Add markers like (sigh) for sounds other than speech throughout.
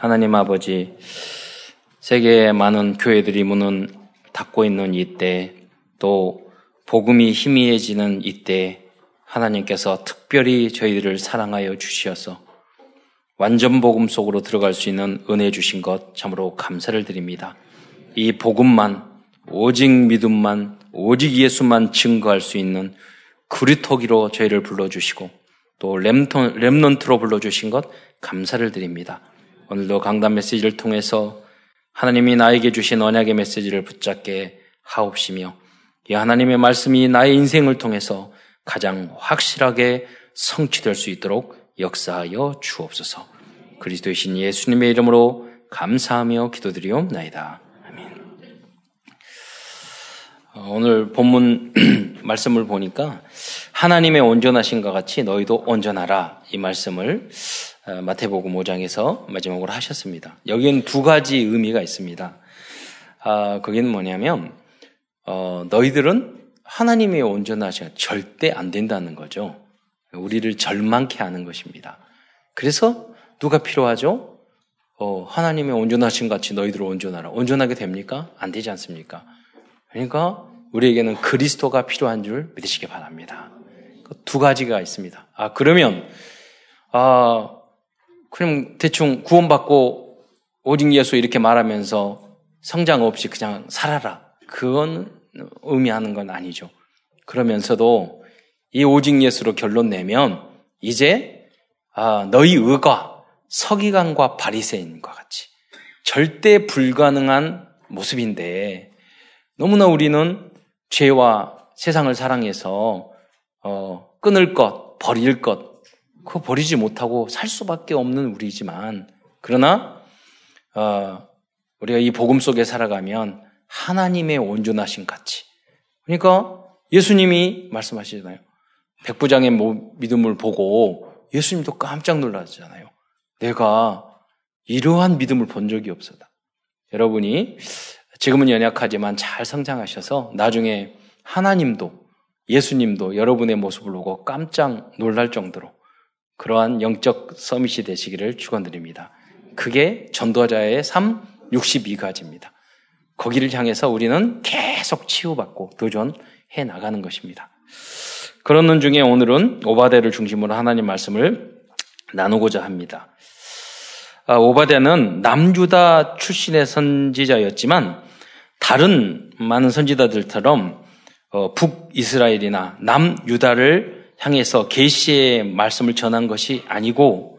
하나님 아버지, 세계의 많은 교회들이 문은 닫고 있는 이때, 또 복음이 희미해지는 이때, 하나님께서 특별히 저희들을 사랑하여 주시어서 완전 복음 속으로 들어갈 수 있는 은혜 주신 것 참으로 감사를 드립니다. 이 복음만, 오직 믿음만, 오직 예수만 증거할 수 있는 그리토기로 저희를 불러주시고 또 렘넌트로 불러주신 것 감사를 드립니다. 오늘도 강단 메시지를 통해서 하나님이 나에게 주신 언약의 메시지를 붙잡게 하옵시며 이 하나님의 말씀이 나의 인생을 통해서 가장 확실하게 성취될 수 있도록 역사하여 주옵소서. 그리스도의 신 예수님의 이름으로 감사하며 기도드리옵나이다. 아멘. 어, 오늘 본문 (clears throat) 말씀을 보니까 하나님의 온전하신것 같이 너희도 온전하라 이 말씀을 어, 마태복음 5장에서 마지막으로 하셨습니다. 여기엔 두 가지 의미가 있습니다. 아, 그게 뭐냐면 어, 너희들은 하나님의 온전하신 절대 안 된다는 거죠. 우리를 절망케 하는 것입니다. 그래서 누가 필요하죠? 어, 하나님의 온전하신 같이 너희들 온전하라. 온전하게 됩니까? 안 되지 않습니까? 그러니까 우리에게는 그리스도가 필요한 줄 믿으시기 바랍니다. 그두 가지가 있습니다. 아, 그러면, 아, 그럼 대충 구원받고 오직 예수 이렇게 말하면서 성장 없이 그냥 살아라. 그건 의미하는 건 아니죠. 그러면서도 이 오직 예수로 결론 내면 이제 아, 너희 의가 서기관과 바리새인과 같이 절대 불가능한 모습인데 너무나 우리는 죄와 세상을 사랑해서 어, 끊을 것, 버릴 것, 그거 버리지 못하고 살 수밖에 없는 우리지만 그러나 어, 우리가 이 복음 속에 살아가면 하나님의 온전하신 가치. 그러니까 예수님이 말씀하시잖아요. 백부장의 믿음을 보고 예수님도 깜짝 놀라잖아요. 내가 이러한 믿음을 본 적이 없었다. 여러분이 지금은 연약하지만 잘 성장하셔서 나중에 하나님도 예수님도 여러분의 모습을 보고 깜짝 놀랄 정도로 그러한 영적 서밋이 되시기를 축원드립니다. 그게 전도자의 삶 62가지입니다. 거기를 향해서 우리는 계속 치유받고 도전해 나가는 것입니다. 그런 중에 오늘은 오바데를 중심으로 하나님 말씀을 나누고자 합니다. 아, 오바데는 남유다 출신의 선지자였지만 다른 많은 선지자들처럼 어, 북이스라엘이나 남유다를 향해서 계시의 말씀을 전한 것이 아니고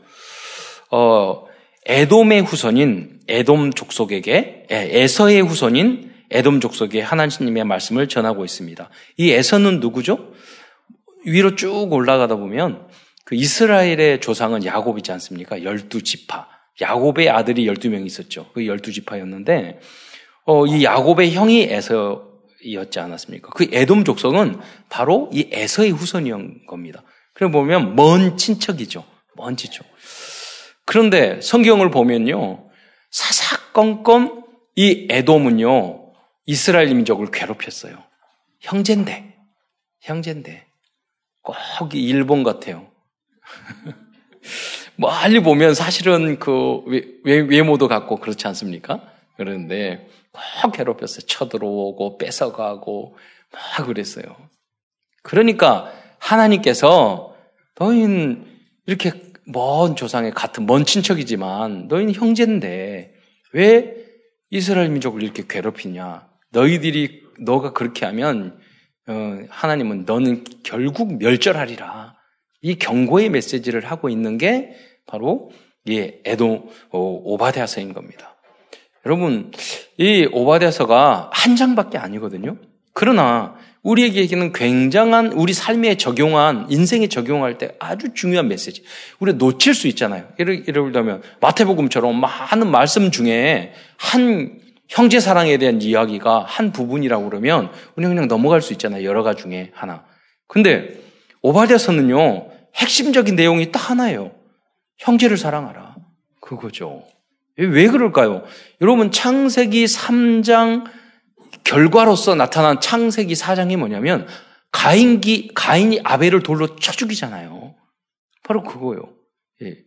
어, 에돔의 후손인 에돔 족속에게 에서의 후손인 에돔 족속에 하나님의 말씀을 전하고 있습니다. 이 에서는 누구죠? 위로 쭉 올라가다 보면 그 이스라엘의 조상은 야곱이지 않습니까? 열두 지파. 야곱의 아들이 열두 명 있었죠. 그 열두 지파였는데 어, 이 야곱의 형이 에서 였지 않았습니까? 그 에돔 족속은 바로 이 에서의 후손이었 겁니다. 그래 보면 먼 친척이죠. 먼 친척. 그런데 성경을 보면요. 사사건건 이 에돔은요. 이스라엘 민족을 괴롭혔어요. 형제인데. 형제인데. 꼭 일본 같아요. (laughs) 멀리 보면 사실은 그 외모도 같고 그렇지 않습니까? 그런데 꼭 괴롭혔어요. 쳐들어오고 뺏어가고 막 그랬어요. 그러니까 하나님께서 너희는 이렇게 먼 조상의 같은 먼 친척이지만 너희는 형제인데 왜 이스라엘 민족을 이렇게 괴롭히냐? 너희들이 너가 그렇게 하면 어, 하나님은 너는 결국 멸절하리라. 이 경고의 메시지를 하고 있는 게 바로 이 에도 어, 오바데아서인 겁니다. 여러분, 이 오바데아서가 한 장밖에 아니거든요. 그러나 우리에게는 굉장한 우리 삶에 적용한 인생에 적용할 때 아주 중요한 메시지. 우리 놓칠 수 있잖아요. 예를, 예를 들면 마태복음처럼 많은 말씀 중에 한 형제 사랑에 대한 이야기가 한 부분이라고 그러면 우리는 그냥 넘어갈 수 있잖아요. 여러 가지 중에 하나. 근데 오바데서는요 핵심적인 내용이 딱 하나예요. 형제를 사랑하라. 그거죠. 왜 그럴까요? 여러분 창세기 3장 결과로서 나타난 창세기 4장이 뭐냐면 가인기 가인이 아벨을 돌로 쳐 죽이잖아요. 바로 그거예요. 예.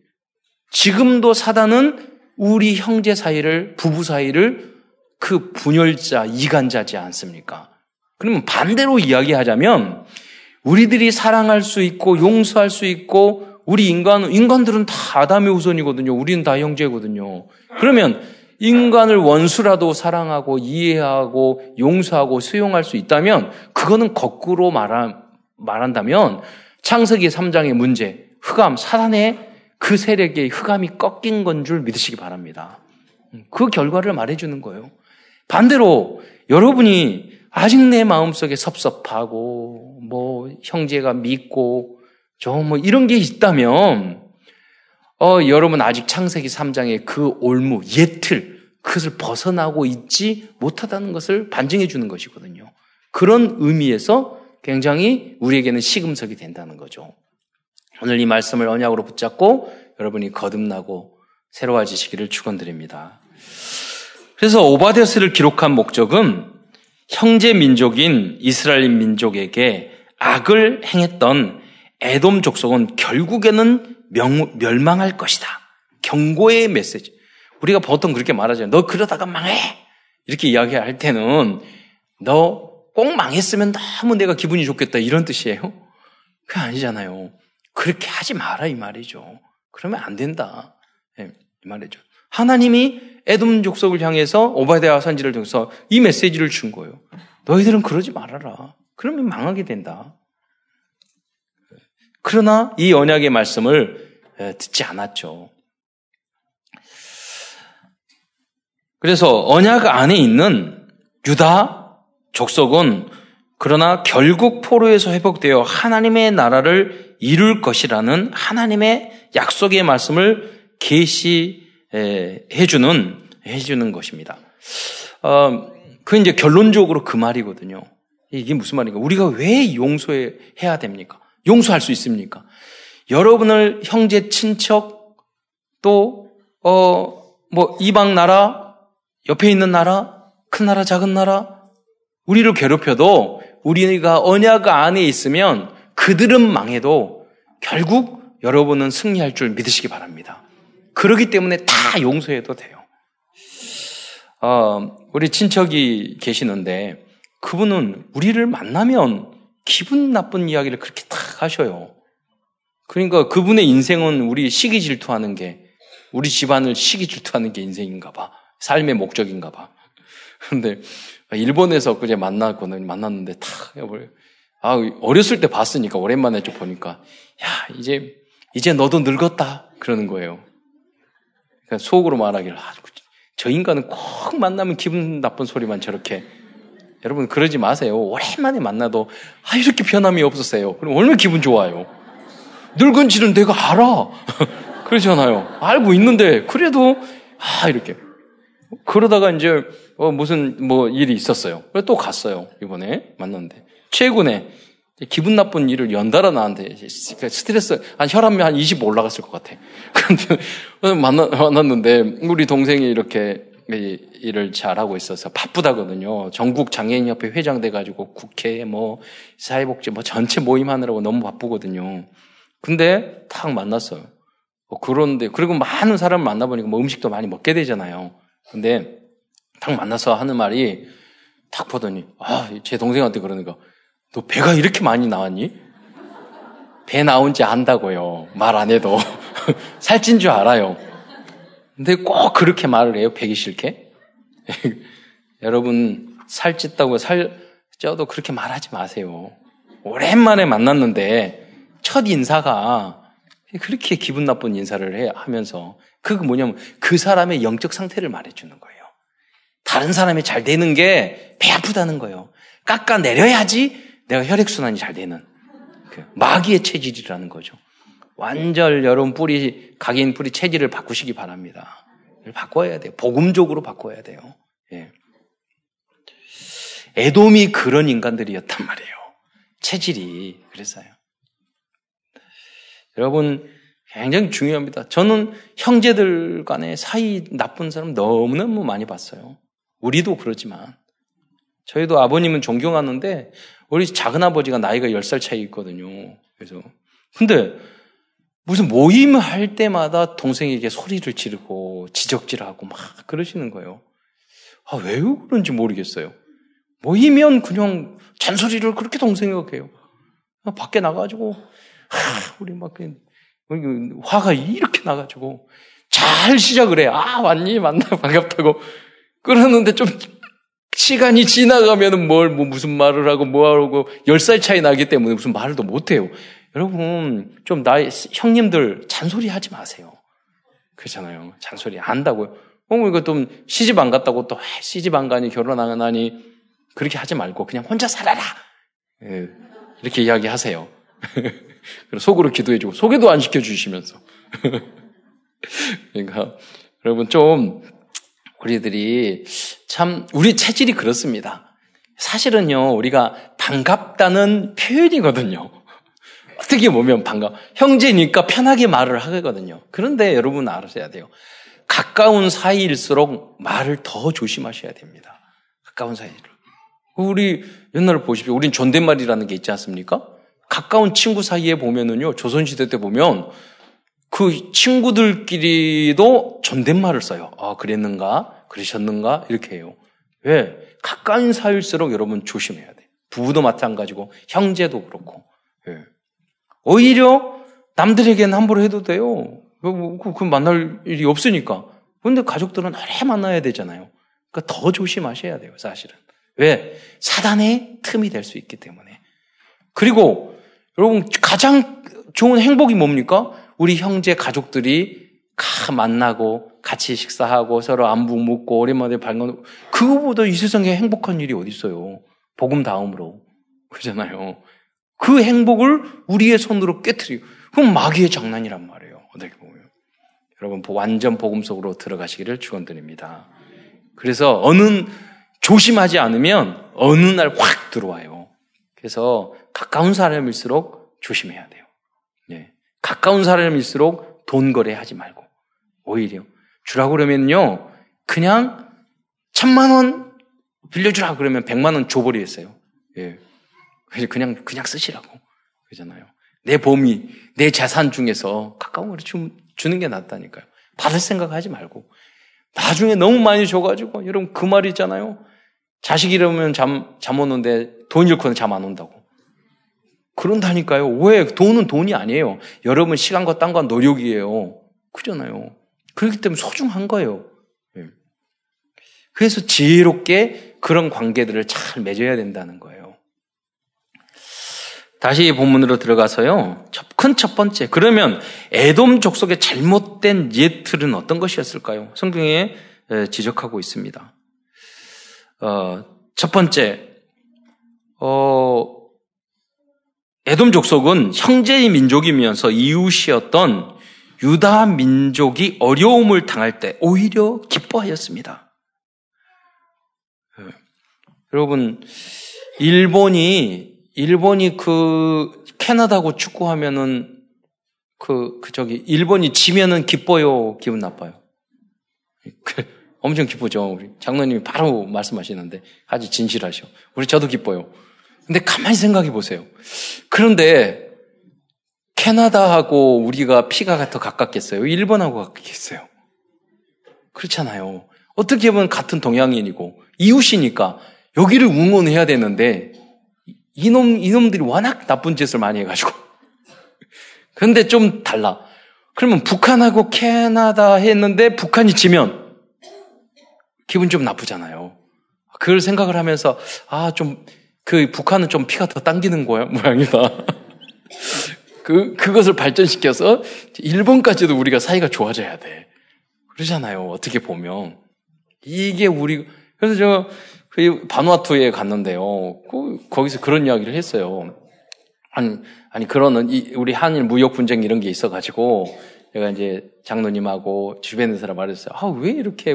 지금도 사단은 우리 형제 사이를, 부부 사이를 그 분열자, 이간자지 않습니까? 그러면 반대로 이야기하자면 우리들이 사랑할 수 있고 용서할 수 있고 우리 인간 인간들은 다 아담의 후손이거든요. 우리는 다 형제거든요. 그러면 인간을 원수라도 사랑하고 이해하고 용서하고 수용할 수 있다면 그거는 거꾸로 말한, 말한다면 창세기 3장의 문제, 흑암, 사단의 그 세력의 흑암이 꺾인 건 줄 믿으시기 바랍니다. 그 결과를 말해주는 거예요. 반대로 여러분이 아직 내 마음속에 섭섭하고 뭐 형제가 믿고 저 뭐 이런 게 있다면 어 여러분 아직 창세기 3장의 그 올무 예틀 그것을 벗어나고 있지 못하다는 것을 반증해 주는 것이거든요. 그런 의미에서 굉장히 우리에게는 시금석이 된다는 거죠. 오늘 이 말씀을 언약으로 붙잡고 여러분이 거듭나고 새로워지시기를 축원드립니다. 그래서 오바데스를 기록한 목적은 형제 민족인 이스라엘 민족에게 악을 행했던 에돔 족속은 결국에는 명, 멸망할 것이다. 경고의 메시지. 우리가 보통 그렇게 말하잖아요. 너 그러다가 망해! 이렇게 이야기할 때는 너 꼭 망했으면 너무 내가 기분이 좋겠다. 이런 뜻이에요. 그게 아니잖아요. 그렇게 하지 마라. 이 말이죠. 그러면 안 된다. 네, 이 말이죠. 하나님이 에돔 족속을 향해서 오바데아 선지를 통해서 이 메시지를 준 거예요. 너희들은 그러지 말아라. 그러면 망하게 된다. 그러나 이 언약의 말씀을 듣지 않았죠. 그래서 언약 안에 있는 유다 족속은 그러나 결국 포로에서 회복되어 하나님의 나라를 이룰 것이라는 하나님의 약속의 말씀을 계시해 주는 해주는 것입니다. 어, 그 이제 결론적으로 그 말이거든요. 이게 무슨 말인가? 우리가 왜 용서해야 됩니까? 용서할 수 있습니까? 여러분을 형제, 친척, 또, 어, 뭐, 이방 나라, 옆에 있는 나라, 큰 나라, 작은 나라, 우리를 괴롭혀도 우리가 언약 안에 있으면 그들은 망해도 결국 여러분은 승리할 줄 믿으시기 바랍니다. 그러기 때문에 다 용서해도 돼요. 어, 우리 친척이 계시는데 그분은 우리를 만나면 기분 나쁜 이야기를 그렇게 탁 하셔요. 그러니까 그분의 인생은 우리 시기 질투하는 게 우리 집안을 시기 질투하는 게 인생인가 봐. 삶의 목적인가 봐. (laughs) 근데 일본에서 그제 만났거든 만났는데 탁 아, 어렸을 때 봤으니까 오랜만에 좀 보니까 야, 이제 이제 너도 늙었다 그러는 거예요. 그러니까 속으로 말하기를 아, 저 인간은 꼭 만나면 기분 나쁜 소리만 저렇게. 여러분, 그러지 마세요. 오랜만에 만나도, 아, 이렇게 변함이 없었어요. 그럼 얼마나 기분 좋아요. 늙은지는 내가 알아. (laughs) 그러잖아요. 알고 있는데, 그래도, 아, 이렇게. 그러다가 이제, 어, 무슨, 뭐, 일이 있었어요. 그래서 또 갔어요. 이번에 만났는데. 최근에, 기분 나쁜 일을 연달아 나한테 스트레스 한 혈압이 한 20 올라갔을 것 같아. (laughs) 그런데 만났는데 우리 동생이 이렇게 일을 잘하고 있어서 바쁘다거든요. 전국 장애인협회 회장 돼가지고 국회 뭐 사회복지 뭐 전체 모임 하느라고 너무 바쁘거든요. 근데 탁 만났어요. 뭐 그런데 그리고 많은 사람 만나보니까 뭐 음식도 많이 먹게 되잖아요. 근데 탁 만나서 하는 말이 탁 보더니 아 제 동생한테 그러니까 너 배가 이렇게 많이 나왔니? 배 나온지 안다고요. 말 안 해도. (laughs) 살찐 줄 알아요. 근데 꼭 그렇게 말을 해요. 배기 싫게. (laughs) 여러분, 살찐다고 살 쪄도 그렇게 말하지 마세요. 오랜만에 만났는데 첫 인사가 그렇게 기분 나쁜 인사를 해 하면서 그 뭐냐면 그 사람의 영적 상태를 말해주는 거예요. 다른 사람이 잘 되는 게 배 아프다는 거예요. 깎아 내려야지 내가 혈액 순환이 잘 되는 그 마귀의 체질이라는 거죠. 완전 여러분 뿌리, 각인 뿌리 체질을 바꾸시기 바랍니다. 바꿔야 돼요. 복음적으로 바꿔야 돼요. 예. 에돔이 그런 인간들이었단 말이에요. 체질이. 그랬어요. 여러분, 굉장히 중요합니다. 저는 형제들 간의 사이 나쁜 사람 너무너무 많이 봤어요. 우리도 그러지만. 저희도 아버님은 존경하는데 우리 작은 아버지가 나이가 10살 차이 있거든요. 그래서 근데 무슨 모임 할 때마다 동생에게 소리를 지르고 지적질하고 막 그러시는 거예요. 아, 왜 그런지 모르겠어요. 모이면 그냥 잔소리를 그렇게 동생에게 해요. 밖에 나가지고, 하, 우리 막, 화가 이렇게 나가지고, 잘 시작을 해. 아, 왔니? 만나, (laughs) 반갑다고. 그러는데 좀, 시간이 지나가면은 뭘, 뭐, 무슨 말을 하고, 뭐 하고, 10살 차이 나기 때문에 무슨 말도 못 해요. 여러분, 좀 나이, 형님들 잔소리 하지 마세요. 그렇잖아요. 잔소리 안다고요. 어, 이거 좀 시집 안 갔다고 또 시집 안 가니 결혼 안 하니 그렇게 하지 말고 그냥 혼자 살아라. 예, 이렇게 이야기하세요. (laughs) 속으로 기도해주고 소개도 안 시켜주시면서. (laughs) 그러니까 여러분 좀 우리들이 참 우리 체질이 그렇습니다. 사실은요 우리가 반갑다는 표현이거든요. 어떻게 보면 반가 형제니까 편하게 말을 하거든요. 그런데 여러분 알아셔야 돼요. 가까운 사이일수록 말을 더 조심하셔야 됩니다. 가까운 사이를. 우리 옛날에 보십시오. 우린 존댓말이라는 게 있지 않습니까? 가까운 친구 사이에 보면은요, 조선시대 때 보면 그 친구들끼리도 존댓말을 써요. 아, 그랬는가? 그러셨는가? 이렇게 해요. 왜? 가까운 사이일수록 여러분 조심해야 돼. 부부도 마찬가지고, 형제도 그렇고. 예. 오히려 남들에게는 함부로 해도 돼요. 그, 그, 그 만날 일이 없으니까. 근데 가족들은 오래 만나야 되잖아요. 그러니까 더 조심하셔야 돼요, 사실은. 왜? 사단의 틈이 될 수 있기 때문에. 그리고 여러분 가장 좋은 행복이 뭡니까? 우리 형제 가족들이 가 만나고 같이 식사하고 서로 안부 묻고 오랜만에 발견 그거보다 이 세상에 행복한 일이 어디 있어요? 복음 다음으로 그러잖아요. 그 행복을 우리의 손으로 깨뜨리고 그건 마귀의 장난이란 말이에요. 어떻게 보면 여러분 완전 복음 속으로 들어가시기를 축원드립니다. 그래서 어느 조심하지 않으면 어느 날 확 들어와요. 그래서 가까운 사람일수록 조심해야 돼요. 예. 가까운 사람일수록 돈 거래하지 말고 오히려 주라고 그러면요 그냥 천만 원 빌려주라 그러면 백만 원 줘버리겠어요. 예. 그냥 그냥 쓰시라고 그러잖아요. 내 범위, 내 재산 중에서 가까운 걸 주, 주는 게 낫다니까요. 받을 생각하지 말고 나중에 너무 많이 줘가지고 여러분 그 말이잖아요. 자식 이러면 잠, 잠 오는데 돈 잃고는 잠 안 온다고. 그런다니까요. 왜? 돈은 돈이 아니에요. 여러분 시간과 땀과 노력이에요. 그잖아요. 그렇기 때문에 소중한 거예요. 예. 그래서 지혜롭게 그런 관계들을 잘 맺어야 된다는 거예요. 다시 본문으로 들어가서요. 큰 첫 번째. 그러면 에돔 족속의 잘못된 예틀은 어떤 것이었을까요? 성경에 지적하고 있습니다. 어, 첫 번째, 어, 에돔 족속은 형제의 민족이면서 이웃이었던 유다 민족이 어려움을 당할 때 오히려 기뻐하였습니다. 예. 여러분, 일본이, 일본이 그 캐나다고 축구하면은 그, 그 저기, 일본이 지면은 기뻐요, 기분 나빠요. 그, 엄청 기쁘죠. 우리 장로님이 바로 말씀하시는데 아주 진실하셔. 우리 저도 기뻐요. 근데 가만히 생각해 보세요. 그런데 캐나다하고 우리가 피가 더 가깝겠어요? 일본하고 가깝겠어요? 그렇잖아요. 어떻게 보면 같은 동양인이고 이웃이니까 여기를 응원해야 되는데 이놈 이놈들이 워낙 나쁜 짓을 많이 해가지고 그런데 좀 달라. 그러면 북한하고 캐나다 했는데 북한이 지면 기분 좀 나쁘잖아요. 그걸 생각을 하면서 아 좀 그 북한은 좀 피가 더 당기는 거야 모양이다. 그 그것을 발전시켜서 일본까지도 우리가 사이가 좋아져야 돼. 그러잖아요. 어떻게 보면 이게 우리 그래서 저 그 바누아투에 갔는데요. 그, 거기서 그런 이야기를 했어요. 아니 아니 그런 우리 한일 무역 분쟁 이런 게 있어가지고 제가 이제 장로님하고 주변에 사람 말했어요. 아, 왜 이렇게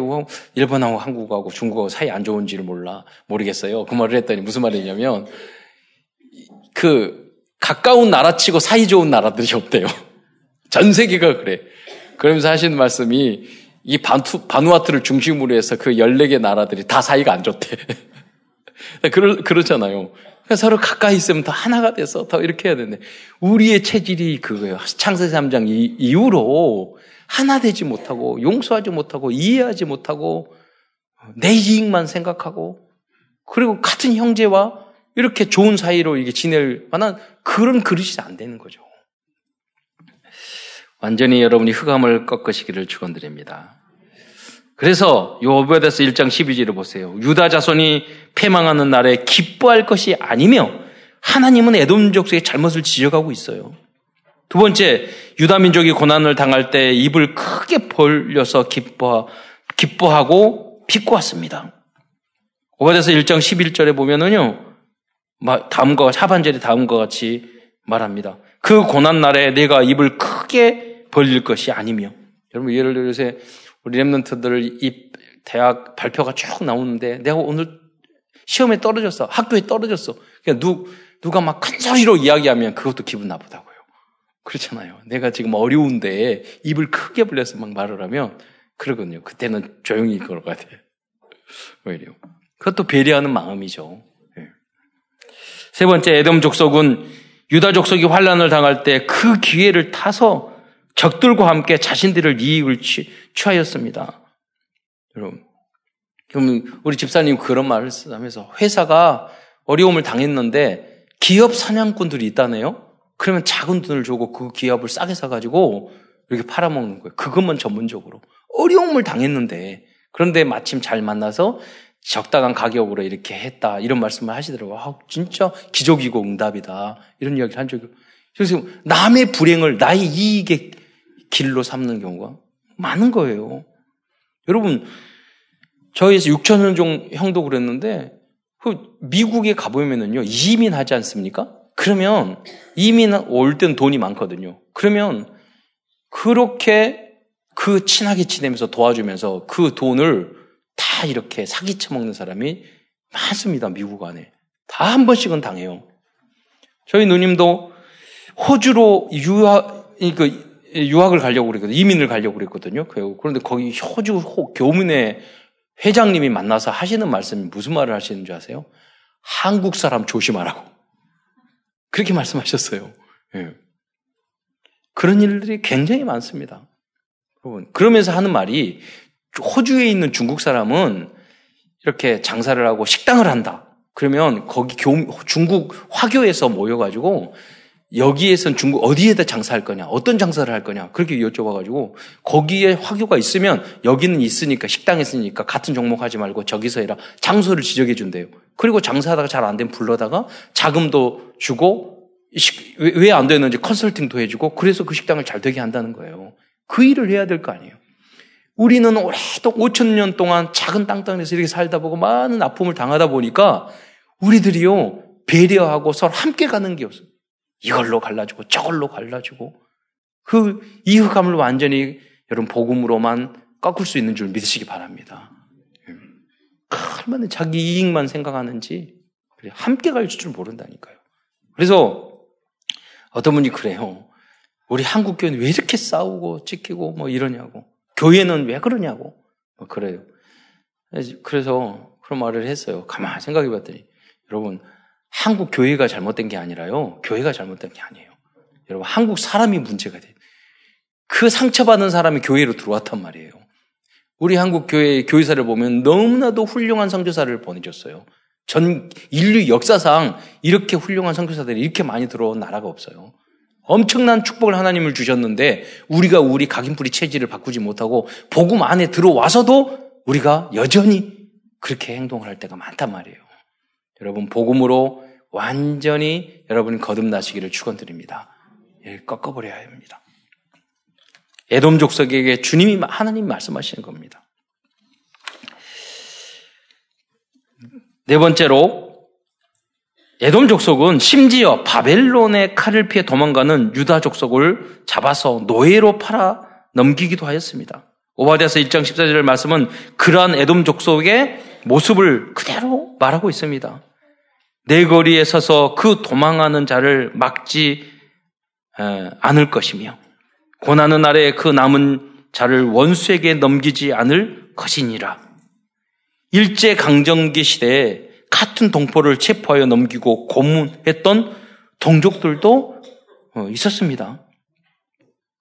일본하고 한국하고 중국하고 사이 안 좋은지를 몰라, 모르겠어요. 그 말을 했더니 무슨 말이냐면, 그, 가까운 나라 치고 사이 좋은 나라들이 없대요. (laughs) 전 세계가 그래. 그러면서 하시는 말씀이, 이 반투, 바누아트를 중심으로 해서 그 14개 나라들이 다 사이가 안 좋대. (laughs) 그러, 그렇잖아요. 서로 가까이 있으면 더 하나가 돼서 더 이렇게 해야 되는데 우리의 체질이 그거예요. 창세기 3장 이후로 하나 되지 못하고 용서하지 못하고 이해하지 못하고 내 이익만 생각하고 그리고 같은 형제와 이렇게 좋은 사이로 이게 지낼 만한 그런 그릇이 안 되는 거죠. 완전히 여러분이 흑암을 꺾으시기를 축원드립니다. 그래서 요오베데스 1장 12절을 보세요. 유다 자손이 패망하는 날에 기뻐할 것이 아니며 하나님은 에돔 족속의 잘못을 지적하고 있어요. 두 번째, 유다 민족이 고난을 당할 때 입을 크게 벌려서 기뻐 기뻐하고 비꼬았습니다. 오바데서 1장 11절에 보면은요. 다음과 하반절에 다음과 같이 말합니다. 그 고난 날에 내가 입을 크게 벌릴 것이 아니며 여러분 예를 들어 서 우리 랩런트들 이 대학 발표가 쭉 나오는데 내가 오늘 시험에 떨어졌어. 학교에 떨어졌어. 그냥 누, 누가 막 큰 소리로 이야기하면 그것도 기분 나쁘다고요. 그렇잖아요. 내가 지금 어려운데 입을 크게 불려서 막 말을 하면 그러거든요. 그때는 조용히 걸어 가야 돼. 오히려. 그것도 배려하는 마음이죠. 예. 세 번째, 에돔 족속은 유다 족속이 환란을 당할 때 그 기회를 타서 적들과 함께 자신들을 이익을 취, 취하였습니다. 여러분, 우리 집사님 그런 말을 하면서 회사가 어려움을 당했는데 기업 사냥꾼들이 있다네요. 그러면 작은 돈을 주고 그 기업을 싸게 사가지고 이렇게 팔아먹는 거예요. 그것만 전문적으로. 어려움을 당했는데 그런데 마침 잘 만나서 적당한 가격으로 이렇게 했다. 이런 말씀을 하시더라고요. 아, 진짜 기적이고 응답이다. 이런 이야기를 한 적이. 그래서 남의 불행을 나의 이익의 길로 삼는 경우가 많은 거예요. 여러분, 저희에서 6천년 종 형도 그랬는데, 그 미국에 가보면은요, 이민하지 않습니까? 그러면 이민 올 땐 돈이 많거든요. 그러면 그렇게 그 친하게 지내면서 도와주면서 그 돈을 다 이렇게 사기쳐 먹는 사람이 많습니다. 미국 안에. 다 한 번씩은 당해요. 저희 누님도 호주로 유학, 그, 유학을 가려고 그랬거든요. 이민을 가려고 그랬거든요. 그런데 거기 호주 교문의 회장님이 만나서 하시는 말씀이 무슨 말을 하시는 줄 아세요? 한국 사람 조심하라고. 그렇게 말씀하셨어요. 예. 그런 일들이 굉장히 많습니다. 여러분, 그러면서 하는 말이 호주에 있는 중국 사람은 이렇게 장사를 하고 식당을 한다. 그러면 거기 교, 중국 화교에서 모여가지고 여기에선 중국 어디에다 장사할 거냐, 어떤 장사를 할 거냐, 그렇게 여쭤봐가지고 거기에 화교가 있으면 여기는 있으니까 식당에 있으니까 같은 종목 하지 말고 저기서 해라 장소를 지적해 준대요. 그리고 장사하다가 잘 안 되면 불러다가 자금도 주고 왜 안 되는지 컨설팅도 해주고 그래서 그 식당을 잘 되게 한다는 거예요. 그 일을 해야 될 거 아니에요. 우리는 오래도 5천 년 동안 작은 땅덩이에서 이렇게 살다 보고 많은 아픔을 당하다 보니까 우리들이요 배려하고 서로 함께 가는 게 없어요. 이걸로 갈라지고 저걸로 갈라지고 그 이흑함을 완전히 여러분 복음으로만 꺾을 수 있는 줄 믿으시기 바랍니다. 얼마나 자기 이익만 생각하는지 함께 갈 줄 모른다니까요. 그래서 어떤 분이 그래요. 우리 한국 교회는 왜 이렇게 싸우고 찍히고 뭐 이러냐고. 교회는 왜 그러냐고. 뭐 그래요. 그래서 그런 말을 했어요. 가만히 생각해 봤더니 여러분 한국 교회가 잘못된 게 아니라요. 교회가 잘못된 게 아니에요. 여러분, 한국 사람이 문제가 돼요. 그 상처받은 사람이 교회로 들어왔단 말이에요. 우리 한국 교회 교회사를 보면 너무나도 훌륭한 선교사를 보내줬어요. 전 인류 역사상 이렇게 훌륭한 선교사들이 이렇게 많이 들어온 나라가 없어요. 엄청난 축복을 하나님을 주셨는데 우리가 우리 각인뿌리 체질을 바꾸지 못하고 복음 안에 들어와서도 우리가 여전히 그렇게 행동을 할 때가 많단 말이에요. 여러분 복음으로 완전히 여러분이 거듭나시기를 축원드립니다. 예, 꺾어버려야 합니다. 에돔 족속에게 주님이 하나님 말씀하시는 겁니다. 네 번째로 에돔 족속은 심지어 바벨론의 칼을 피해 도망가는 유다 족속을 잡아서 노예로 팔아 넘기기도 하였습니다. 오바디아서 1장 14절 말씀은 그러한 에돔 족속의 모습을 그대로 말하고 있습니다. 내 거리에 서서 그 도망하는 자를 막지 않을 것이며 고난의 날에 그 남은 자를 원수에게 넘기지 않을 것이니라. 일제 강점기 시대에 같은 동포를 체포하여 넘기고 고문했던 동족들도 어, 있었습니다.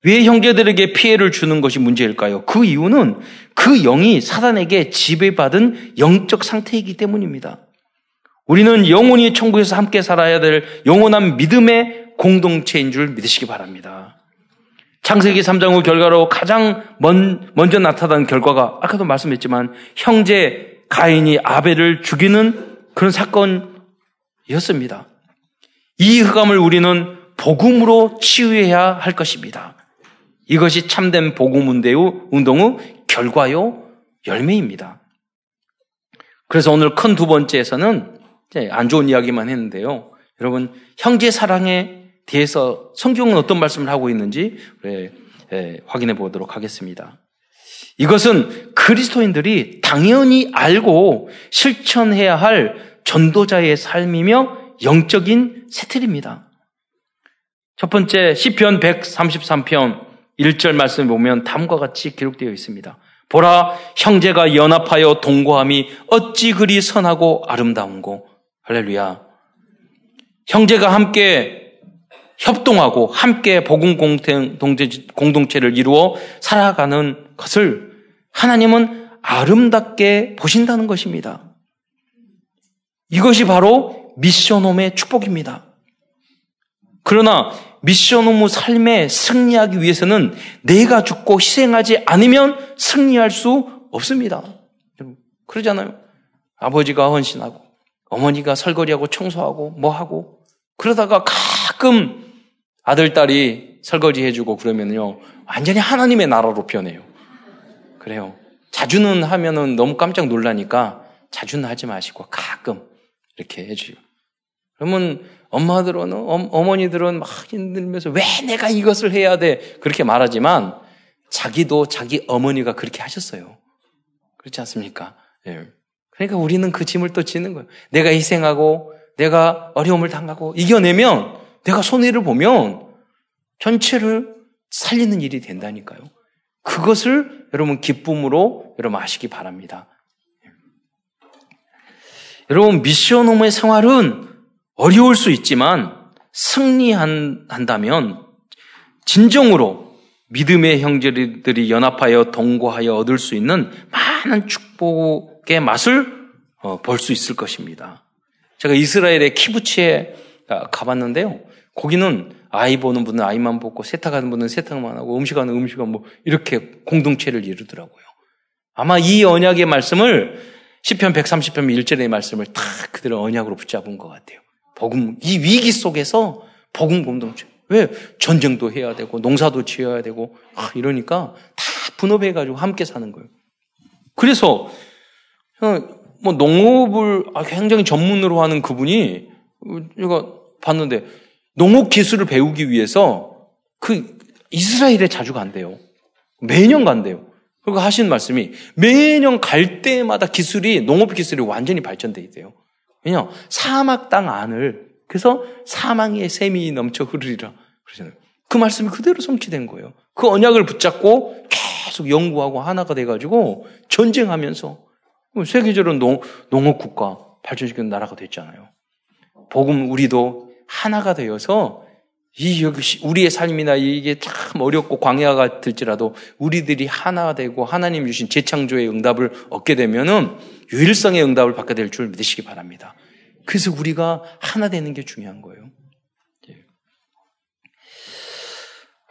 왜 형제들에게 피해를 주는 것이 문제일까요? 그 이유는 그 영이 사단에게 지배받은 영적 상태이기 때문입니다. 우리는 영원히 천국에서 함께 살아야 될 영원한 믿음의 공동체인 줄 믿으시기 바랍니다. 창세기 3장 후 결과로 가장 먼, 먼저 나타난 결과가 아까도 말씀했지만 형제 가인이 아벨을 죽이는 그런 사건이었습니다. 이 흑암을 우리는 복음으로 치유해야 할 것입니다. 이것이 참된 복음 운동의 결과요, 열매입니다. 그래서 오늘 큰 두 번째에서는 안 좋은 이야기만 했는데요. 여러분, 형제 사랑에 대해서 성경은 어떤 말씀을 하고 있는지 확인해 보도록 하겠습니다. 이것은 그리스도인들이 당연히 알고 실천해야 할 전도자의 삶이며 영적인 세틀입니다. 첫 번째 시편 133편 1절 말씀을 보면 다음과 같이 기록되어 있습니다. 보라 형제가 연합하여 동거함이 어찌 그리 선하고 아름다운고 할렐루야. 형제가 함께 협동하고 함께 복음 공동체를 이루어 살아가는 것을 하나님은 아름답게 보신다는 것입니다. 이것이 바로 미션홈의 축복입니다. 그러나 미션홈의 삶에 승리하기 위해서는 내가 죽고 희생하지 않으면 승리할 수 없습니다. 그러잖아요. 아버지가 헌신하고 어머니가 설거지하고 청소하고 뭐 하고 그러다가 가끔 아들 딸이 설거지 해주고 그러면요 완전히 하나님의 나라로 변해요. 그래요. 자주는 하면은 너무 깜짝 놀라니까 자주는 하지 마시고 가끔 이렇게 해주요. 그러면 엄마들은, 어머니들은 막 힘들면서 왜 내가 이것을 해야 돼? 그렇게 말하지만 자기도 자기 어머니가 그렇게 하셨어요. 그렇지 않습니까? 예. 그러니까 우리는 그 짐을 또 지는 거예요. 내가 희생하고 내가 어려움을 당하고 이겨내면 내가 손해를 보면 전체를 살리는 일이 된다니까요. 그것을 여러분 기쁨으로 여러분 아시기 바랍니다. 여러분 미션 홈의 생활은 어려울 수 있지만 승리한다면 진정으로 믿음의 형제들이 연합하여 동거하여 얻을 수 있는 많은 축복 의 맛을 어, 볼수 있을 것입니다. 제가 이스라엘의 키부치에 가봤는데요. 거기는 아이 보는 분은 아이만 보고 세탁하는 분은 세탁만 하고 음식하는 음식은 뭐 이렇게 공동체를 이루더라고요. 아마 이 언약의 말씀을 시편 130편 1절의 말씀을 다 그대로 언약으로 붙잡은 것 같아요. 복음 이 위기 속에서 복음 공동체 왜 전쟁도 해야 되고 농사도 지어야 되고 아, 이러니까 다 분업해 가지고 함께 사는 거예요. 그래서 뭐 농업을 아, 굉장히 전문으로 하는 그분이 제가 봤는데 농업 기술을 배우기 위해서 그 이스라엘에 자주 간대요. 매년 간대요. 그리고 하신 말씀이 매년 갈 때마다 기술이 농업 기술이 완전히 발전돼 있대요. 왜냐 사막 땅 안을 그래서 사망의 샘이 넘쳐 흐르리라 그러잖아요. 그 말씀이 그대로 성취된 거예요. 그 언약을 붙잡고 계속 연구하고 하나가 돼가지고 전쟁하면서 세계적으로 농, 농업 국가 발전시키는 나라가 됐잖아요. 복음 우리도 하나가 되어서 이 우리의 삶이나 이게 참 어렵고 광야가 될지라도 우리들이 하나 되고 하나님 주신 재창조의 응답을 얻게 되면은 유일성의 응답을 받게 될 줄 믿으시기 바랍니다. 그래서 우리가 하나 되는 게 중요한 거예요.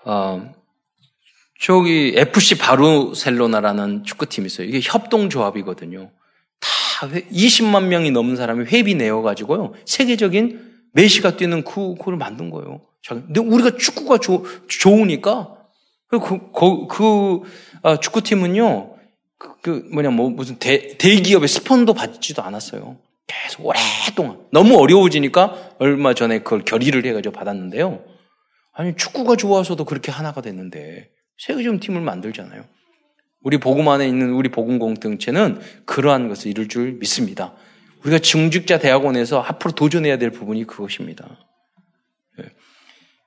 어, 저기 FC 바르셀로나라는 축구팀이 있어요. 이게 협동조합이거든요. 다 20만 명이 넘는 사람이 회비 내어가지고요. 세계적인 메시가 뛰는 그, 그걸 만든 거예요. 근데 우리가 축구가 조, 좋으니까 그, 그, 그 아, 축구팀은요, 그, 그, 뭐냐, 뭐, 무슨 대, 대기업의 스폰도 받지도 않았어요. 계속 오랫동안. 너무 어려워지니까 얼마 전에 그걸 결의를 해가지고 받았는데요. 아니, 축구가 좋아서도 그렇게 하나가 됐는데, 세계적인 팀을 만들잖아요. 우리 복음 안에 있는 우리 복음 공동체는 그러한 것을 이룰 줄 믿습니다. 우리가 중직자 대학원에서 앞으로 도전해야 될 부분이 그것입니다. 예.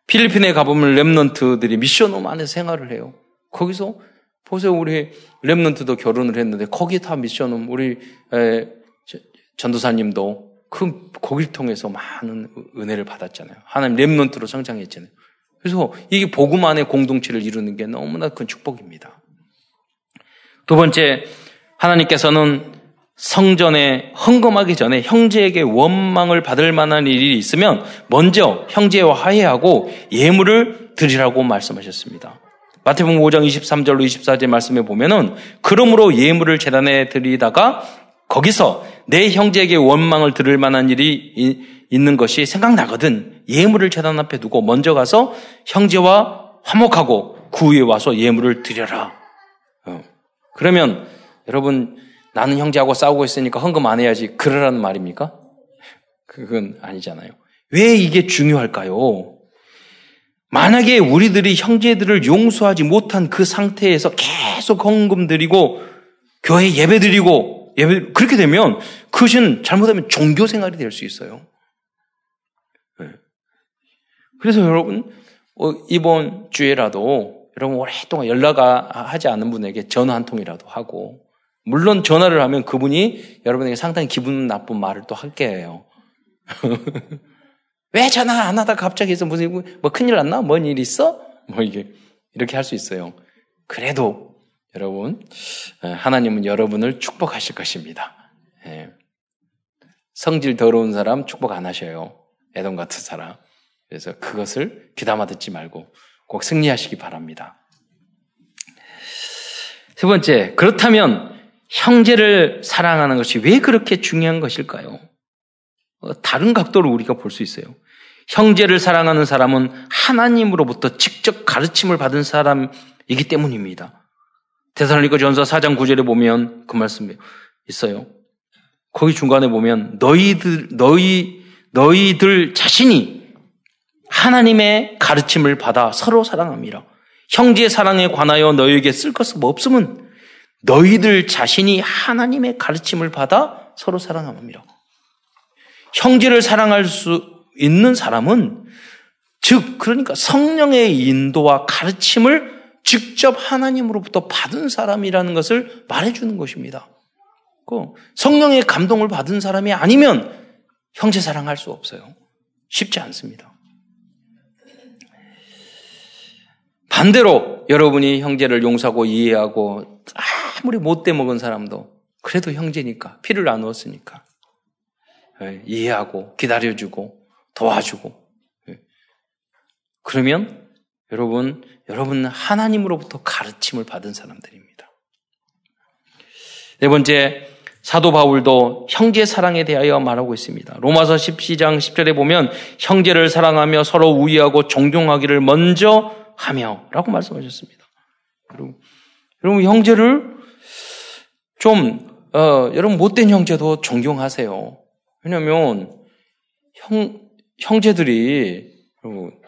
필리핀에 가보면 랩런트들이 미션홈 안에서 생활을 해요. 거기서 보세요. 우리 랩런트도 결혼을 했는데 거기 다 미션홈 우리 에, 전도사님도 그 거기를 통해서 많은 은혜를 받았잖아요. 하나님 렘넌트로 성장했잖아요. 그래서 이게 복음 안에 공동체를 이루는 게 너무나 큰 축복입니다. 두 번째, 하나님께서는 성전에 헌금하기 전에 형제에게 원망을 받을 만한 일이 있으면 먼저 형제와 화해하고 예물을 드리라고 말씀하셨습니다. 마태복음 5장 23절로 24절 말씀에 보면은 그러므로 예물을 재단에 드리다가 거기서 내 형제에게 원망을 들을 만한 일이 있는 것이 생각나거든 예물을 재단 앞에 두고 먼저 가서 형제와 화목하고 그 위에 와서 예물을 드려라. 어. 그러면 여러분 나는 형제하고 싸우고 있으니까 헌금 안 해야지 그러라는 말입니까? 그건 아니잖아요. 왜 이게 중요할까요? 만약에 우리들이 형제들을 용서하지 못한 그 상태에서 계속 헌금 드리고 교회 예배 드리고 예배 그렇게 되면 그것은 잘못하면 종교 생활이 될 수 있어요. 네. 그래서 여러분 어, 이번 주에라도 여러분 오랫동안 연락하지 않는 분에게 전화 한 통이라도 하고 물론 전화를 하면 그분이 여러분에게 상당히 기분 나쁜 말을 또 할 게예요. (laughs) 왜 전화 안 하다 갑자기 해서 무슨 뭐 큰일 났나? 뭔 일 있어? 뭐 이게 이렇게 할 수 있어요. 그래도 여러분 하나님은 여러분을 축복하실 것입니다. 예. 성질 더러운 사람 축복 안 하셔요. 애동 같은 사람. 그래서 그것을 귀담아 듣지 말고 꼭 승리하시기 바랍니다. 세 번째, 그렇다면 형제를 사랑하는 것이 왜 그렇게 중요한 것일까요? 어, 다른 각도로 우리가 볼 수 있어요. 형제를 사랑하는 사람은 하나님으로부터 직접 가르침을 받은 사람이기 때문입니다. 대사로니까 전서 4장 9절에 보면 그 말씀이 있어요. 거기 중간에 보면 너희들 너희 너희들 자신이 하나님의 가르침을 받아 서로 사랑합니다. 형제 사랑에 관하여 너희에게 쓸 것은 없음은 너희들 자신이 하나님의 가르침을 받아 서로 사랑합니다. 형제를 사랑할 수 있는 사람은 즉 그러니까 성령의 인도와 가르침을 직접 하나님으로부터 받은 사람이라는 것을 말해주는 것입니다. 그 성령의 감동을 받은 사람이 아니면 형제 사랑할 수 없어요. 쉽지 않습니다. 반대로 여러분이 형제를 용서하고 이해하고 아무리 못돼 먹은 사람도 그래도 형제니까 피를 나누었으니까 예, 이해하고 기다려주고 도와주고 예. 그러면 여러분 여러분은 하나님으로부터 가르침을 받은 사람들입니다. 네 번째 사도 바울도 형제 사랑에 대하여 말하고 있습니다. 로마서 12장 10절에 보면 형제를 사랑하며 서로 우애하고 존경하기를 먼저 하며 라고 말씀하셨습니다. 여러분, 여러분 형제를 좀 어, 여러분 못된 형제도 존경하세요. 왜냐하면 형 형제들이 여러분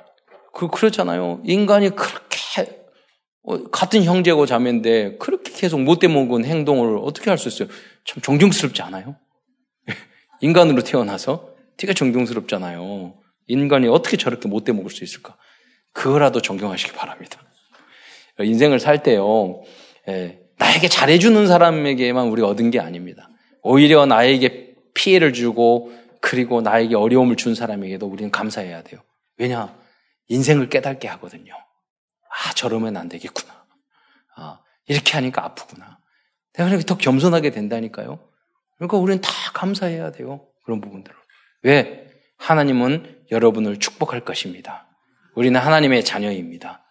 그 그렇잖아요. 인간이 그렇게 어, 같은 형제고 자매인데 그렇게 계속 못돼 먹은 행동을 어떻게 할 수 있어요? 참 존경스럽지 않아요? (laughs) 인간으로 태어나서 되게 존경스럽잖아요. 인간이 어떻게 저렇게 못돼 먹을 수 있을까? 그거라도 존경하시기 바랍니다. 인생을 살 때요, 예, 나에게 잘해주는 사람에게만 우리가 얻은 게 아닙니다. 오히려 나에게 피해를 주고 그리고 나에게 어려움을 준 사람에게도 우리는 감사해야 돼요. 왜냐? 인생을 깨닫게 하거든요. 아, 저러면 안 되겠구나. 아, 이렇게 하니까 아프구나. 내가 더 겸손하게 된다니까요. 그러니까 우리는 다 감사해야 돼요. 그런 부분들을. 왜? 하나님은 여러분을 축복할 것입니다. 우리는 하나님의 자녀입니다.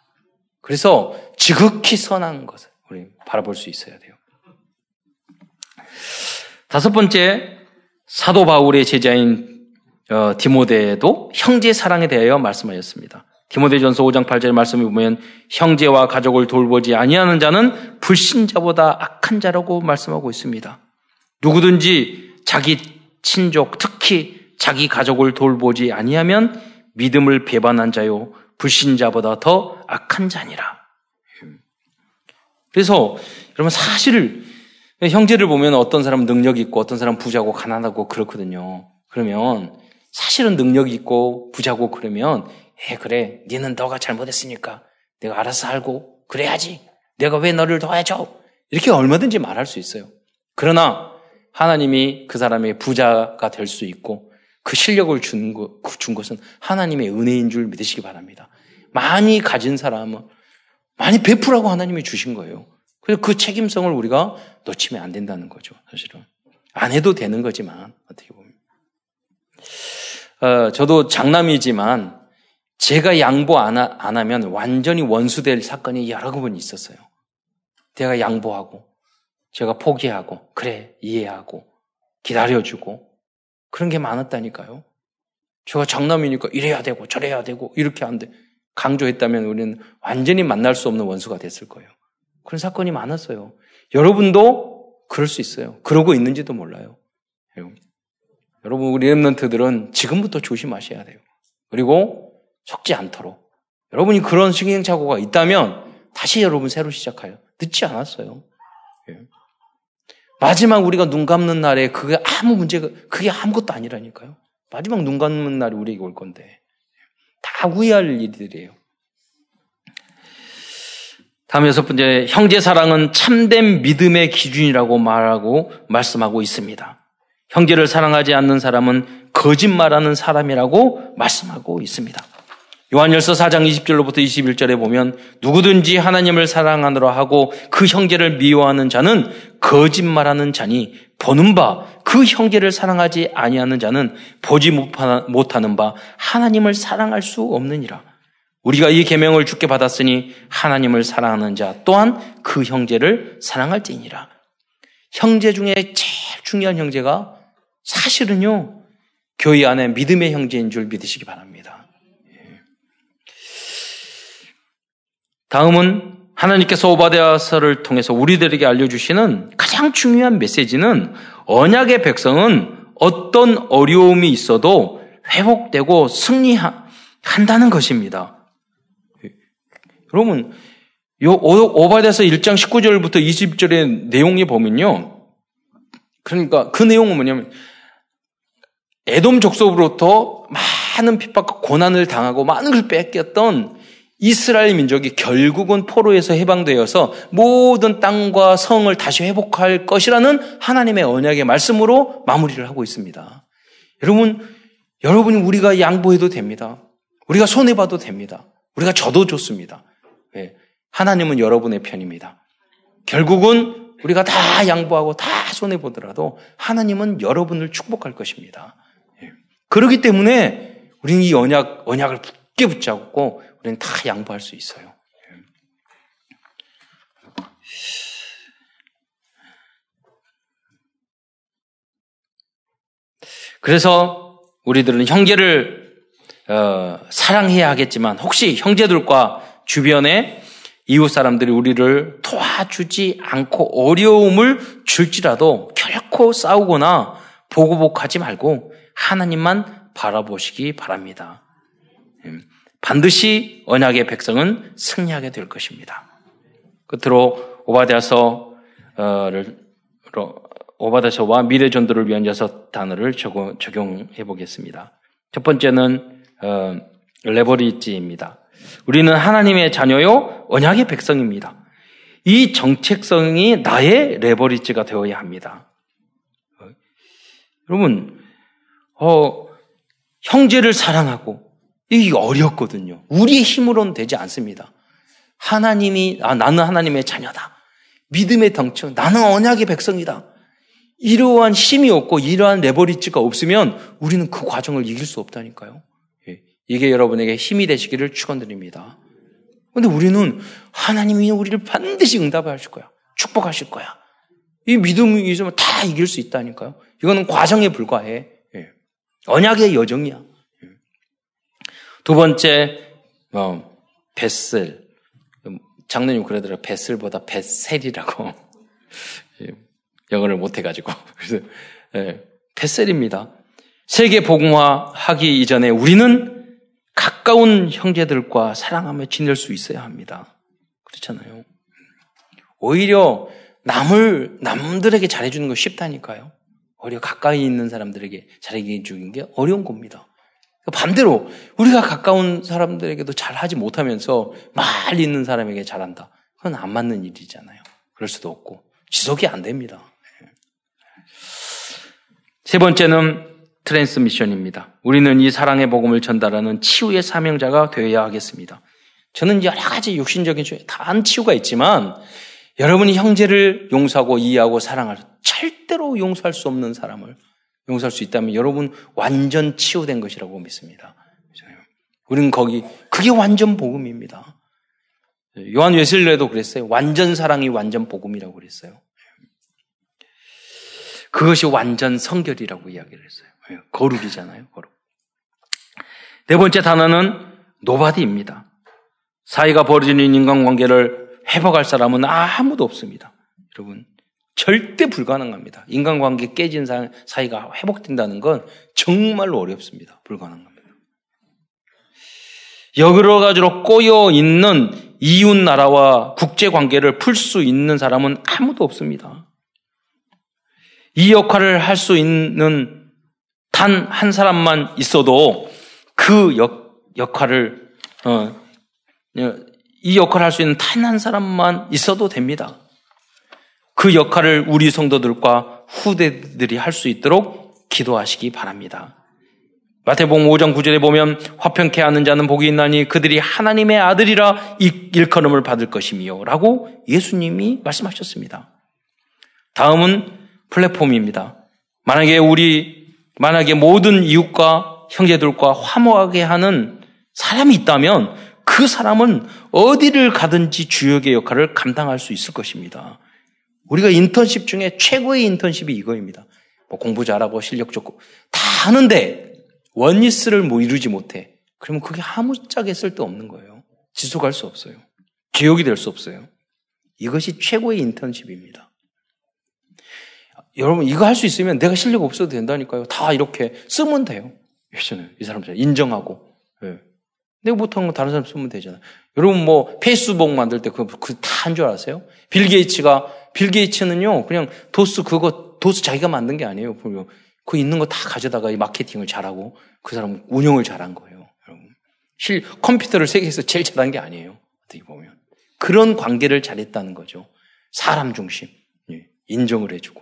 그래서 지극히 선한 것을 우리 바라볼 수 있어야 돼요. 다섯 번째, 사도 바울의 제자인 어, 디모데도 형제 사랑에 대하여 말씀하셨습니다. 디모데전서 5장 8절 말씀을 보면 형제와 가족을 돌보지 아니하는 자는 불신자보다 악한 자라고 말씀하고 있습니다. 누구든지 자기 친족, 특히 자기 가족을 돌보지 아니하면 믿음을 배반한 자요 불신자보다 더 악한 자니라. 그래서 여러분 사실 형제를 보면 어떤 사람은 능력 있고 어떤 사람은 부자고 가난하고 그렇거든요. 그러면 사실은 능력 있고 부자고 그러면 에 그래 니는 너가 잘못했으니까 내가 알아서 살고 그래야지 내가 왜 너를 도와줘 이렇게 얼마든지 말할 수 있어요. 그러나 하나님이 그 사람의 부자가 될 수 있고 그 실력을 준, 것, 준 것은 하나님의 은혜인 줄 믿으시기 바랍니다. 많이 가진 사람은 많이 베풀라고 하나님이 주신 거예요. 그래서 그 책임성을 우리가 놓치면 안 된다는 거죠, 사실은. 안 해도 되는 거지만, 어떻게 보면. 어, 저도 장남이지만, 제가 양보 안, 하, 안 하면 완전히 원수될 사건이 여러 번 있었어요. 내가 양보하고, 제가 포기하고, 그래, 이해하고, 기다려주고, 그런 게 많았다니까요. 제가 장남이니까 이래야 되고, 저래야 되고, 이렇게 안 돼. 강조했다면 우리는 완전히 만날 수 없는 원수가 됐을 거예요. 그런 사건이 많았어요. 여러분도 그럴 수 있어요. 그러고 있는지도 몰라요. 여러분, 우리 랩런트들은 지금부터 조심하셔야 돼요. 그리고 속지 않도록. 여러분이 그런 시행착오가 있다면 다시 여러분 새로 시작해요. 늦지 않았어요. 예. 마지막 우리가 눈 감는 날에 그게 아무 문제가, 그게 아무것도 아니라니까요. 마지막 눈 감는 날이 우리에게 올 건데. 다 후회할 일들이에요. 다음 여섯 번째, 형제 사랑은 참된 믿음의 기준이라고 말하고 말씀하고 있습니다. 형제를 사랑하지 않는 사람은 거짓말하는 사람이라고 말씀하고 있습니다. 요한열서 4장 20절로부터 21절에 보면 누구든지 하나님을 사랑하느라 하고 그 형제를 미워하는 자는 거짓말하는 자니 보는 바 그 형제를 사랑하지 아니하는 자는 보지 못하는 바 하나님을 사랑할 수 없느니라. 우리가 이 계명을 주께 받았으니 하나님을 사랑하는 자 또한 그 형제를 사랑할지니라. 형제 중에 제일 중요한 형제가 사실은요 교회 안에 믿음의 형제인 줄 믿으시기 바랍니다. 다음은 하나님께서 오바데아서를 통해서 우리들에게 알려주시는 가장 중요한 메시지는 언약의 백성은 어떤 어려움이 있어도 회복되고 승리한다는 것입니다. 여러분, 요 오바데서 1장 19절부터 20절의 내용이 보면요. 그러니까 그 내용은 뭐냐면 에돔 족속으로부터 많은 핍박과 고난을 당하고 많은 걸 뺏겼던 이스라엘 민족이 결국은 포로에서 해방되어서 모든 땅과 성을 다시 회복할 것이라는 하나님의 언약의 말씀으로 마무리를 하고 있습니다. 여러분, 여러분이 우리가 양보해도 됩니다. 우리가 손해봐도 됩니다. 우리가 져도 좋습니다. 네. 하나님은 여러분의 편입니다. 결국은 우리가 다 양보하고 다 손해보더라도 하나님은 여러분을 축복할 것입니다. 네. 그렇기 때문에 우리는 이 언약, 언약을 굳게 붙잡고 우리는 다 양보할 수 있어요. 그래서 우리들은 형제를 어, 사랑해야 하겠지만 혹시 형제들과 주변에 이웃 사람들이 우리를 도와주지 않고 어려움을 줄지라도 결코 싸우거나 보고복하지 말고 하나님만 바라보시기 바랍니다. 음. 반드시 언약의 백성은 승리하게 될 것입니다. 끝으로 오바데아서를 오바데서와 미래 전도를 위한 여섯 단어를 적용해 보겠습니다. 첫 번째는 어, 레버리지입니다. 우리는 하나님의 자녀요 언약의 백성입니다. 이 정책성이 나의 레버리지가 되어야 합니다. 어, 여러분, 어, 형제를 사랑하고 이게 어렵거든요. 우리의 힘으로는 되지 않습니다. 하나님이, 아, 나는 하나님의 자녀다. 믿음의 덩청, 나는 언약의 백성이다. 이러한 힘이 없고 이러한 레버리지가 없으면 우리는 그 과정을 이길 수 없다니까요. 예, 이게 여러분에게 힘이 되시기를 축원드립니다. 근데 우리는 하나님이 우리를 반드시 응답하실 거야. 축복하실 거야. 이 믿음이 있으면 다 이길 수 있다니까요. 이거는 과정에 불과해. 예. 언약의 여정이야. 두 번째, 어, 뱃슬. 장로님 그러더라고요. 뱃슬보다 뱃셀이라고. (laughs) 예, 영어를 못해가지고. (laughs) 그래서, 예, 뱃셀입니다. 세계 복음화 하기 이전에 우리는 가까운 형제들과 사랑하며 지낼 수 있어야 합니다. 그렇잖아요. 오히려 남을, 남들에게 잘해주는 거 쉽다니까요. 오히려 가까이 있는 사람들에게 잘해주는 게 어려운 겁니다. 반대로 우리가 가까운 사람들에게도 잘 하지 못하면서 말 있는 사람에게 잘한다. 그건 안 맞는 일이잖아요. 그럴 수도 없고 지속이 안 됩니다. 세 번째는 트랜스미션입니다. 우리는 이 사랑의 복음을 전달하는 치유의 사명자가 되어야 하겠습니다. 저는 여러 가지 육신적인 다한 치유가 있지만 여러분이 형제를 용서하고 이해하고 사랑할 절대로 용서할 수 없는 사람을 용서할 수 있다면 여러분 완전 치유된 것이라고 믿습니다. 우리는 거기 그게 완전 복음입니다. 요한 웨슬레도 그랬어요. 완전 사랑이 완전 복음이라고 그랬어요. 그것이 완전 성결이라고 이야기를 했어요. 예, 거룩이잖아요, 거룩. 네 번째 단어는 nobody입니다. 사이가 벌어지는 인간관계를 회복할 사람은 아무도 없습니다. 여러분, 절대 불가능합니다. 인간관계 깨진 사이가 회복된다는 건 정말로 어렵습니다. 불가능합니다. 여러 가지로 꼬여 있는 이웃 나라와 국제 관계를 풀 수 있는 사람은 아무도 없습니다. 이 역할을 할 수 있는 단 한 사람만 있어도 그 역, 역할을 어, 이 역할을 할 수 있는 단 한 사람만 있어도 됩니다. 그 역할을 우리 성도들과 후대들이 할 수 있도록 기도하시기 바랍니다. 마태복음 5장 9절에 보면 화평케 하는 자는 복이 있나니 그들이 하나님의 아들이라 일컬음을 받을 것이며 라고 예수님이 말씀하셨습니다. 다음은 플랫폼입니다. 만약에 우리 만약에 모든 이웃과 형제들과 화목하게 하는 사람이 있다면 그 사람은 어디를 가든지 주역의 역할을 감당할 수 있을 것입니다. 우리가 인턴십 중에 최고의 인턴십이 이거입니다. 뭐 공부 잘하고 실력 좋고 다 하는데 원리스를 뭐 이루지 못해. 그러면 그게 아무짝에 쓸데없는 거예요. 지속할 수 없어요. 기억이 될 수 없어요. 이것이 최고의 인턴십입니다. 여러분 이거 할 수 있으면 내가 실력 없어도 된다니까요. 다 이렇게 쓰면 돼요. 이 사람들 인정하고. 네. 내가 못한 거 다른 사람 쓰면 되잖아요. 여러분 뭐 페이스북 만들 때 그거 다한 줄 아세요? 빌 게이츠가 빌 게이츠는요 그냥 도스 그거 도스 자기가 만든 게 아니에요. 그 있는 거 다 가져다가 마케팅을 잘하고 그 사람 운영을 잘한 거예요. 여러분 실 컴퓨터를 세계에서 제일 잘한 게 아니에요. 어떻게 보면 그런 관계를 잘했다는 거죠. 사람 중심 예, 인정을 해주고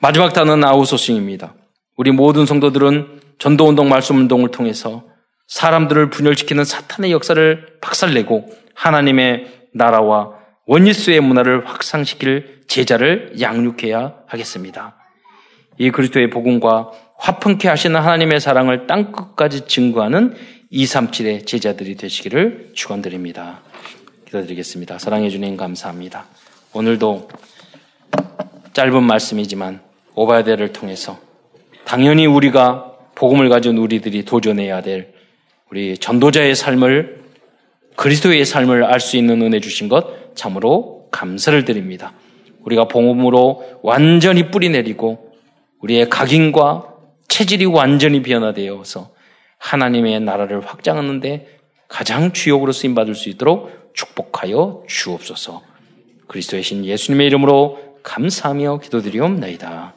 마지막 단어는 아우소싱입니다. 우리 모든 성도들은 전도운동 말씀운동을 통해서 사람들을 분열시키는 사탄의 역사를 박살내고 하나님의 나라와 원리스의 문화를 확산시킬 제자를 양육해야 하겠습니다. 이 그리스도의 복음과 화평케 하시는 하나님의 사랑을 땅 끝까지 증거하는 237의 제자들이 되시기를 축원드립니다. 기도드리겠습니다. 사랑해 주님 감사합니다. 오늘도 짧은 말씀이지만 오바데를 통해서 당연히 우리가 복음을 가진 우리들이 도전해야 될 우리 전도자의 삶을 그리스도의 삶을 알 수 있는 은혜 주신 것 참으로 감사를 드립니다. 우리가 복음으로 완전히 뿌리 내리고 우리의 각인과 체질이 완전히 변화되어서 하나님의 나라를 확장하는데 가장 주역으로 쓰임 받을 수 있도록 축복하여 주옵소서. 그리스도의 신 예수님의 이름으로 감사하며 기도드리옵나이다.